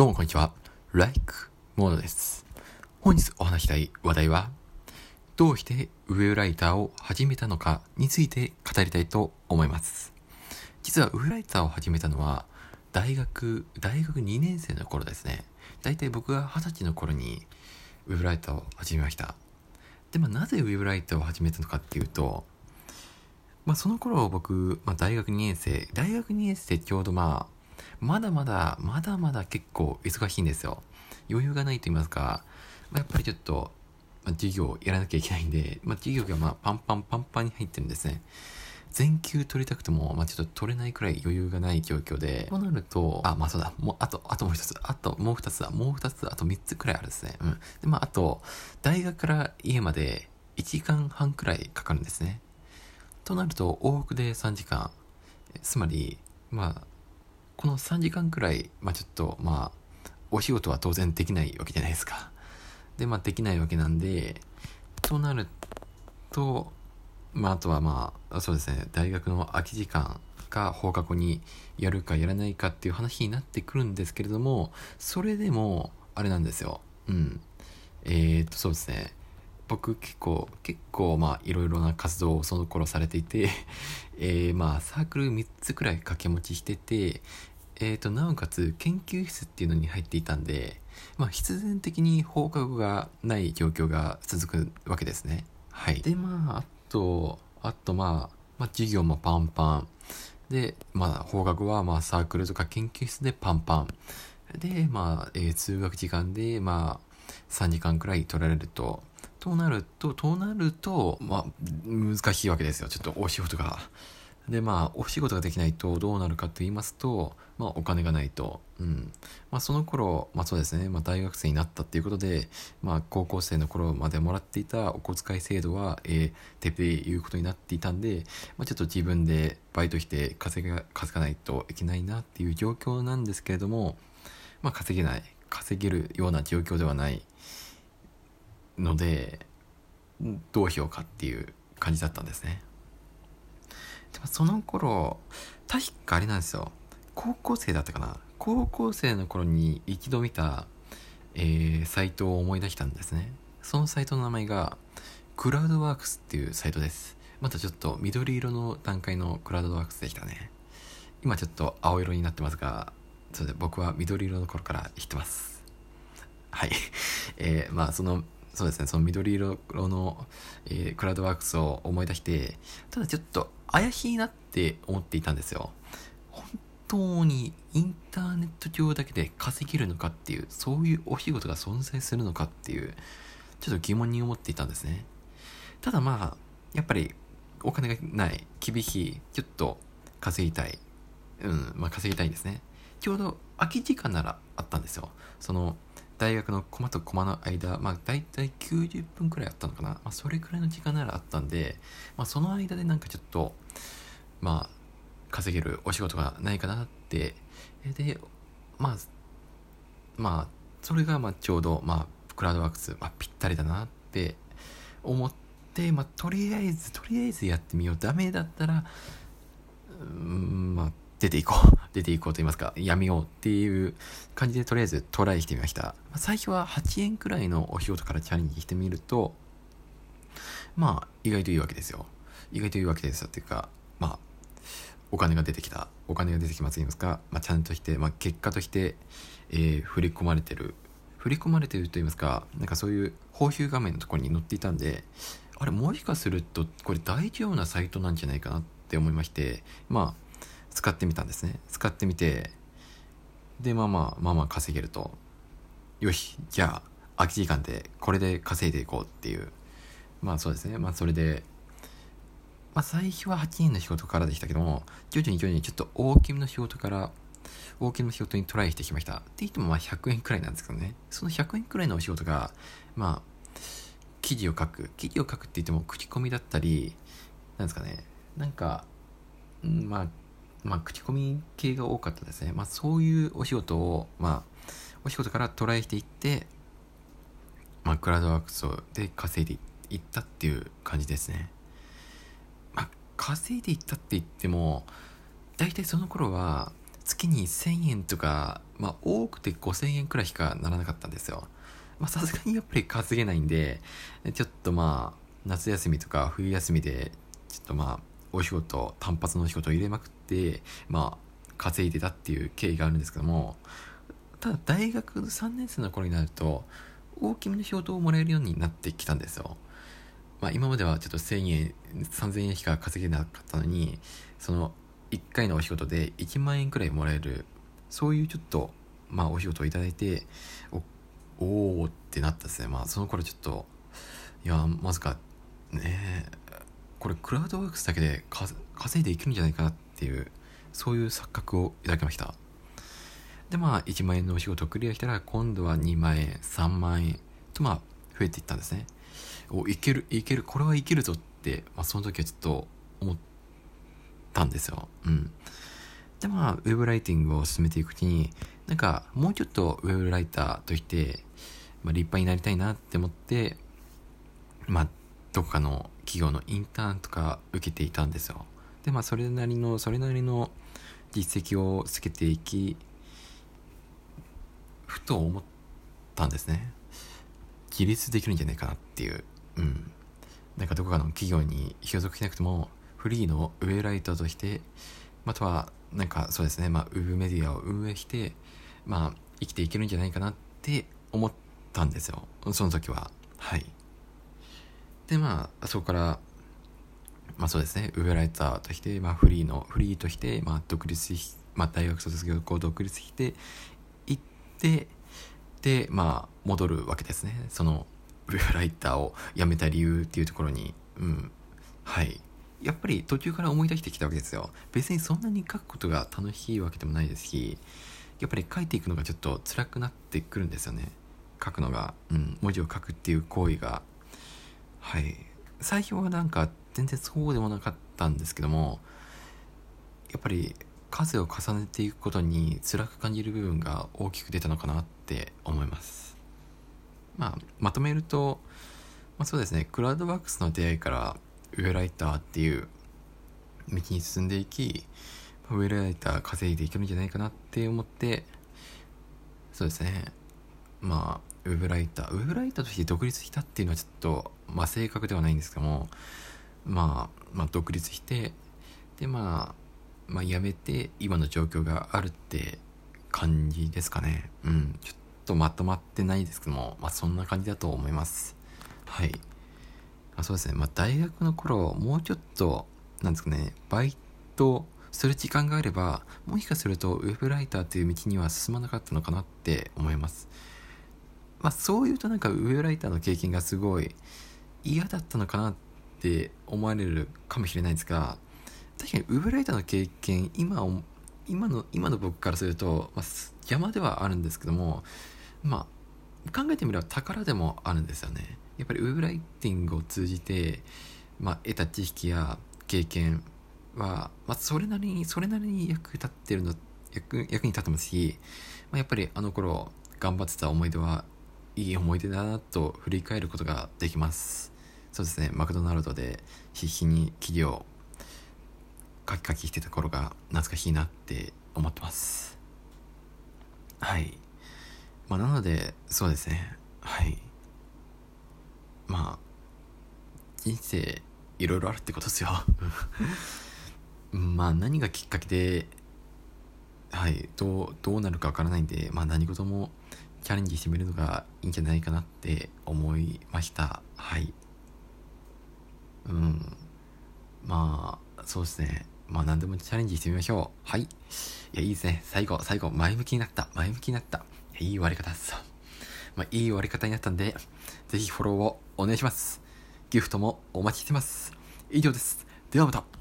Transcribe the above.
どうもこんにちは。Like モードです。本日お話したい話題は、どうしてウェブライターを始めたのかについて語りたいと思います。実はウェブライターを始めたのは、大学、大学2年生の頃ですね。だいたい僕が20歳の頃にウェブライターを始めました。で、まあ、なぜウェブライターを始めたのかっていうと、まあ、その頃僕、まあ、大学2年生、大学2年生ちょうどまあ、まだまだ、まだまだ結構忙しいんですよ。余裕がないと言いますか、まあ、やっぱりちょっと、まあ、授業をやらなきゃいけないんで、まあ、授業がまあパンパンパンパンに入ってるんですね。全休取りたくても、まあ、ちょっと取れないくらい余裕がない状況で、そうなると、あ、まあそうだ、もう、あと、あともう一つ、あともう二つだ、もう二つ、あと三つくらいあるんですね。うん。で、まああと、大学から家まで1時間半くらいかかるんですね。となると、往復で3時間。つまり、まあ、この3時間くらい、まあちょっと、まあ、お仕事は当然できないわけじゃないですか。で、まあできないわけなんで、となると、まああとはまあ、そうですね、大学の空き時間が放課後にやるかやらないかっていう話になってくるんですけれども、それでも、あれなんですよ。うん。えー、っと、そうですね。僕結構、結構まあいろいろな活動をその頃されていて、えー、まあサークル3つくらい掛け持ちしてて、えー、となおかつ研究室っていうのに入っていたんで、まあ、必然的に放課後がない状況が続くわけですね。はい。で、まあ、あと、あとまあ、まあ、授業もパンパン。で、まあ、放課後はまあサークルとか研究室でパンパン。で、まあ、えー通学時間で、まあ、3時間くらい取られると、となると、となると、まあ、難しいわけですよ。ちょっとお仕事が。で、まあ、お仕事ができないとどうなるかと言いますと、まあ、お金がないと。うん。まあ、その頃、まあそうですね、まあ大学生になったっていうことで、まあ高校生の頃までもらっていたお小遣い制度は、えー、手でいうことになっていたんで、まあちょっと自分でバイトして稼が、稼がないといけないなっていう状況なんですけれども、まあ稼げない、稼げるような状況ではないので、どうしようかっていう感じだったんですね。でもその頃、確かあれなんですよ。高校生だったかな。高校生の頃に一度見た、えーサイトを思い出したんですね。そのサイトの名前が、クラウドワークスっていうサイトです。またちょっと緑色の段階のクラウドワークスでしたね。今ちょっと青色になってますが、それで僕は緑色の頃から知ってます。はい。えーまあその、そうですね、その緑色の、えークラウドワークスを思い出して、ただちょっと怪しいなって思っていたんですよ。本当にインターネット上だけで稼げるのかっていう、そういうお仕事が存在するのかっていう、ちょっと疑問に思っていたんですね。ただまあ、やっぱりお金がない、厳しい、ちょっと稼ぎたい。うん、まあ稼ぎたいんですね。ちょうど空き時間ならあったんですよ。その、大学のコマとコマの間、まあ大体90分くらいあったのかな。まあそれくらいの時間ならあったんで、まあその間でなんかちょっと、まあ、稼げるお仕事がないかなって。で、まあ、まあ、それがまあちょうど、まあ、クラウドワークス、まあ、ぴったりだなって思って、まあ、とりあえず、とりあえずやってみよう。ダメだったら、うん、まあ、出ていこう。出ていこうと言いますか、やめようっていう感じで、とりあえずトライしてみました。まあ、最初は8円くらいのお仕事からチャレンジしてみると、まあ、意外といいわけですよ。意外といいわけですよ。っていうか、まあ、お金が出てきた。お金が出てきますと言いますか、まあ、ちゃんとして、まあ、結果として、えー振り込まれてる。振り込まれてると言いますか、なんかそういう報酬画面のところに載っていたんで、あれ、もしかすると、これ大丈夫なサイトなんじゃないかなって思いまして、まあ、使ってみたんですね。使ってみて、で、まあまあ、まあまあ稼げると。よし、じゃあ、空き時間でこれで稼いでいこうっていう。まあそうですね。まあそれで、まあ最初は8人の仕事からでしたけども、徐々に徐々にちょっと大きめの仕事から、大きめの仕事にトライしてきました。って言ってもまあ100円くらいなんですけどね。その100円くらいのお仕事が、まあ、記事を書く。記事を書くって言っても口コミだったり、なんですかね。なんか、うんまあ、まあ、口コミ系が多かったですね。まあ、そういうお仕事を、まあ、お仕事からトライしていって、まあ、クラウドワークスで稼いでいったっていう感じですね。まあ、稼いでいったって言っても、大体その頃は、月に1000円とか、まあ、多くて5000円くらいしかならなかったんですよ。まあ、さすがにやっぱり稼げないんで、ちょっとまあ、夏休みとか冬休みで、ちょっとまあ、お仕事、単発のお仕事を入れまくって、まあ、稼いでたっていう経緯があるんですけども、ただ大学3年生の頃になると、大きめの仕事をもらえるようになってきたんですよ。まあ、今まではちょっと1000円、3000円しか稼げなかったのに、その1回のお仕事で1万円くらいもらえる、そういうちょっと、まあ、お仕事をいただいて、おおってなったですね。まあ、その頃ちょっと、いや、まさか、ねこれクラウドワークスだけで稼いでいけるんじゃないかなっていう、そういう錯覚をいただきました。で、まあ、1万円のお仕事をクリアしたら、今度は2万円、3万円と、まあ、増えていったんですね。お、いける、いける、これはいけるぞって、まあ、その時はちょっと思ったんですよ。うん。で、まあ、ウェブライティングを進めていくうちに、なんか、もうちょっとウェブライターとして、まあ、立派になりたいなって思って、まあ、どこかの企業のインターンとか受けていたんですよ。で、まあ、それなりの、それなりの実績をつけていき、ふと思ったんですね。自立できるんじゃないかなっていう。うん。なんかどこかの企業に所属しなくても、フリーのウェイライターとして、または、なんかそうですね、まあ、ウェブメディアを運営して、まあ、生きていけるんじゃないかなって思ったんですよ。その時は。はい。で、まあ、そこから、まあそうですね、ウェブライターとして、まあフリーの、フリーとして、まあ独立し、まあ大学卒業後独立して行って、で、まあ戻るわけですね。その、ウェブライターを辞めた理由っていうところに、うん。はい。やっぱり途中から思い出してきたわけですよ。別にそんなに書くことが楽しいわけでもないですし、やっぱり書いていくのがちょっと辛くなってくるんですよね。書くのが、うん、文字を書くっていう行為がはい最初はなんか全然そうでもなかったんですけどもやっぱり数を重ねていくことに辛く感じる部分が大きく出たのかなって思います。まあまとめると、まあ、そうですね。クラウドワークスの出会いからウェブライターっていう道に進んでいきウェブライター稼いでいけるんじゃないかなって思ってそうですね。まあウェブライター。ウェブライターとして独立したっていうのはちょっと、まあ、正確ではないんですけども、まあ、まあ独立してでまあまあ辞めて今の状況があるって感じですかね。うん。ちょっとまとまってないです。けどもまあそんな感じだと思います。はい。あそうですね。まあ大学の頃もうちょっとなんですかねバイトする時間があればもしかするとウェブライターという道には進まなかったのかなって思います。まあ、そういうとなんかウェブライターの経験がすごい嫌だったのかなっって思われるかもしれないですが確かにウェブライターの経験今今の今の僕からすると、まあ、邪魔ではあるんですけどもまあ考えてみれば宝でもあるんですよね。やっぱりウェブライティングを通じて、まあ、得た知識や経験は、まあ、それなりにそれなりに役立ってるの役役に立ってますし、まあ、やっぱりあの頃頑張ってた思い出はいい思い出だなと振り返ることができます。そうですね。マクドナルドで必死に企業カキカキしてた頃が懐かしいなって思ってます。はい。まあなのでそうですね。はい。まあ人生いろいろあるってことですよ。まあ何がきっかけではい。どうどうなるかわからないんでまあ何事もチャレンジしてみるのがいいんじゃないかなって思いました。はい。うん。まあそうですね。まあ何でもチャレンジしてみましょう。はい。いやいいですね。最後最後前向きになった。前向きになった。いい終わり方まあいい終わり方になったんでぜひフォローをお願いします。ギフトもお待ちしてます。以上です。ではまた。